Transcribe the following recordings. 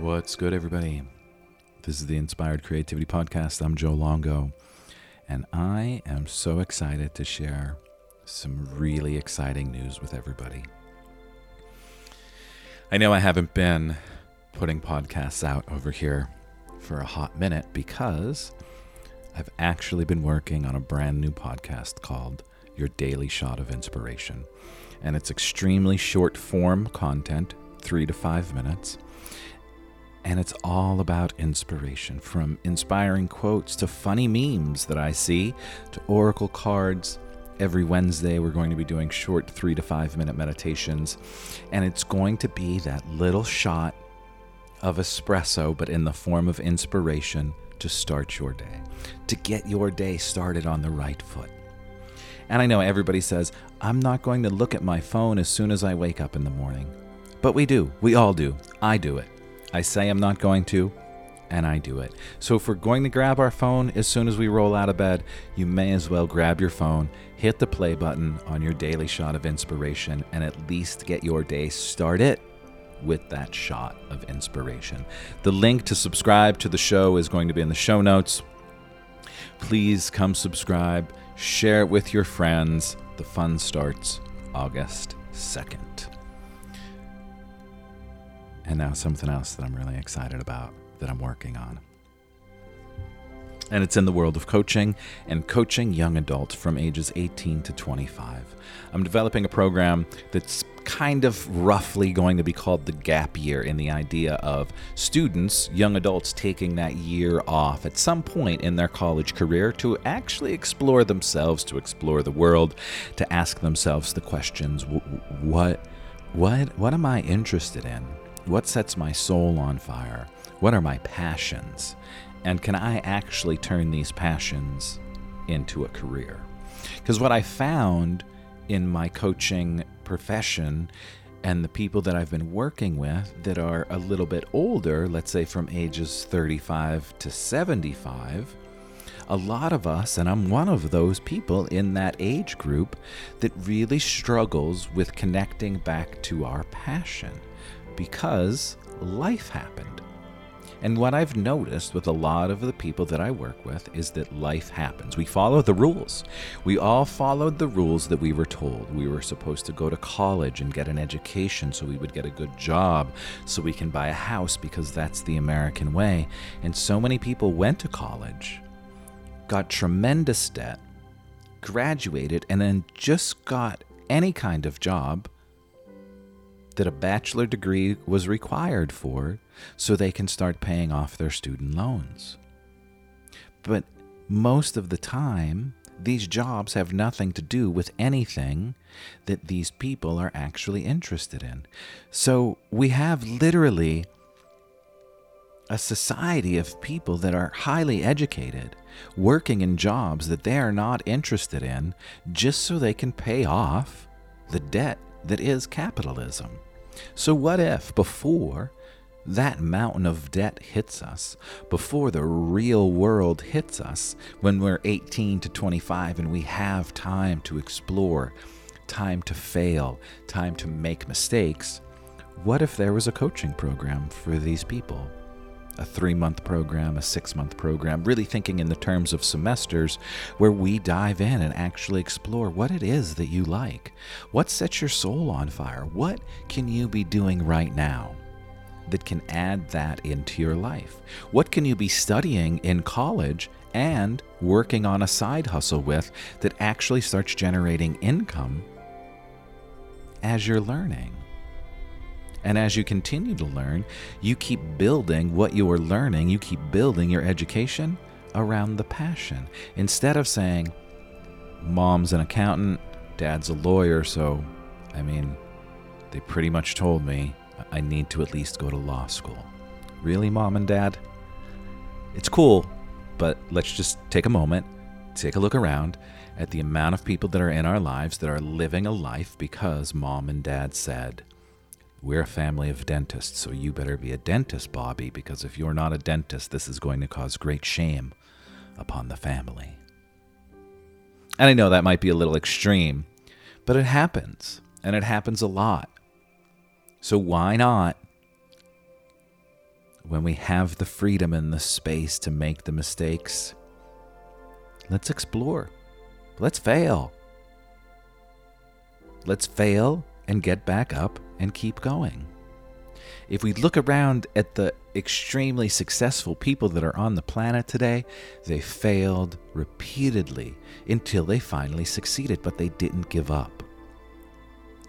What's good, everybody? This is the Inspired Creativity Podcast. I'm Joe Longo, and I am so excited to share some really exciting news with everybody. I know I haven't been putting podcasts out over here for a hot minute because I've actually been working on a brand new podcast called Your Daily Shot of Inspiration. And it's extremely short form content, three to five minutes and it's all about inspiration from inspiring quotes to funny memes that I see to oracle cards. Every Wednesday, we're going to be doing short three to five minute meditations, and it's going to be that little shot of espresso, but in the form of inspiration to start your day, to get your day started on the right foot. And I know everybody says, I'm not going to look at my phone as soon as I wake up in the morning. But we do. We all do. I do it. I say I'm not going to, and I do it. So if we're going to grab our phone as soon as we roll out of bed, you may as well grab your phone, hit the play button on your daily shot of inspiration, and at least get your day started with that shot of inspiration. The link to subscribe to the show is going to be in the show notes. Please come subscribe, share it with your friends. The fun starts August 2nd. And now something else that I'm really excited about that I'm working on. And it's in the world of coaching and coaching young adults from ages 18 to 25. I'm developing a program that's kind of roughly going to be called the gap year in the idea of students, young adults, taking that year off at some point in their college career to actually explore themselves, to explore the world, to ask themselves the questions what, what, what am I interested in? What sets my soul on fire? What are my passions? And can I actually turn these passions into a career? Because what I found in my coaching profession and the people that I've been working with that are a little bit older, let's say from ages 35 to 75, a lot of us, and I'm one of those people in that age group, that really struggles with connecting back to our passion because life happened. And what I've noticed with a lot of the people that I work with is that life happens. We follow the rules. We all followed the rules that we were told. We were supposed to go to college and get an education so we would get a good job, so we can buy a house because that's the American way. And so many people went to college, got tremendous debt, graduated, and then just got any kind of job that a bachelor degree was required for so they can start paying off their student loans. But most of the time, these jobs have nothing to do with anything that these people are actually interested in. So we have literally a society of people that are highly educated, working in jobs that they are not interested in, just so they can pay off the debt that is capitalism. So, what if before that mountain of debt hits us, before the real world hits us, when we're 18 to 25 and we have time to explore, time to fail, time to make mistakes, what if there was a coaching program for these people? A three month program, a six month program, really thinking in the terms of semesters where we dive in and actually explore what it is that you like. What sets your soul on fire? What can you be doing right now? That can add that into your life? What can you be studying in college and working on a side hustle with that actually starts generating income as you're learning? And as you continue to learn, you keep building what you are learning, you keep building your education around the passion. Instead of saying, Mom's an accountant, Dad's a lawyer, so, I mean, they pretty much told me I need to at least go to law school. Really, Mom and Dad? It's cool, but let's just take a moment, take a look around at the amount of people that are in our lives that are living a life because Mom and Dad said, we're a family of dentists, so you better be a dentist, Bobby, because if you're not a dentist, this is going to cause great shame upon the family. And I know that might be a little extreme, but it happens, and it happens a lot. So why not when we have the freedom and the space to make the mistakes, let's explore. Let's fail. Let's fail and get back up and keep going. If we look around at the extremely successful people that are on the planet today, they failed repeatedly until they finally succeeded, but they didn't give up.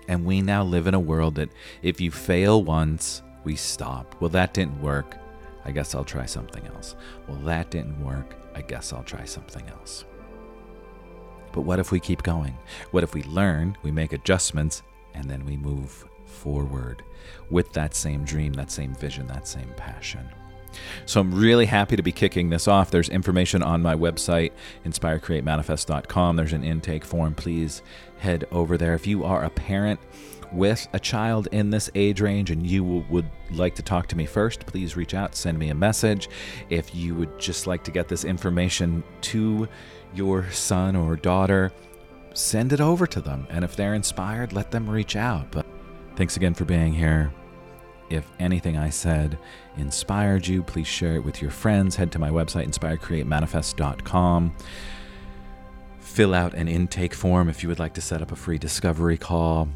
And we now live in a world that if you fail once, we stop. Well, that didn't work. I guess I'll try something else. Well, that didn't work. I guess I'll try something else. But what if we keep going? What if we learn, we make adjustments, and then we move forward with that same dream, that same vision, that same passion? So I'm really happy to be kicking this off. There's information on my website, inspirecreatemanifest.com. There's an intake form. Please head over there. If you are a parent, with a child in this age range and you would like to talk to me first, please reach out, send me a message. If you would just like to get this information to your son or daughter, send it over to them. And if they're inspired, let them reach out. But thanks again for being here. If anything I said inspired you, please share it with your friends. Head to my website, inspirecreatemanifest.com. Fill out an intake form if you would like to set up a free discovery call.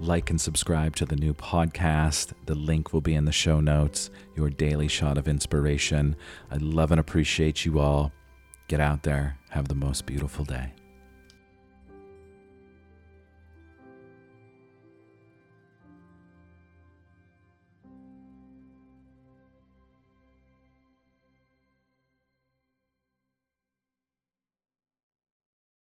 Like and subscribe to the new podcast. The link will be in the show notes. Your daily shot of inspiration. I love and appreciate you all. Get out there. Have the most beautiful day.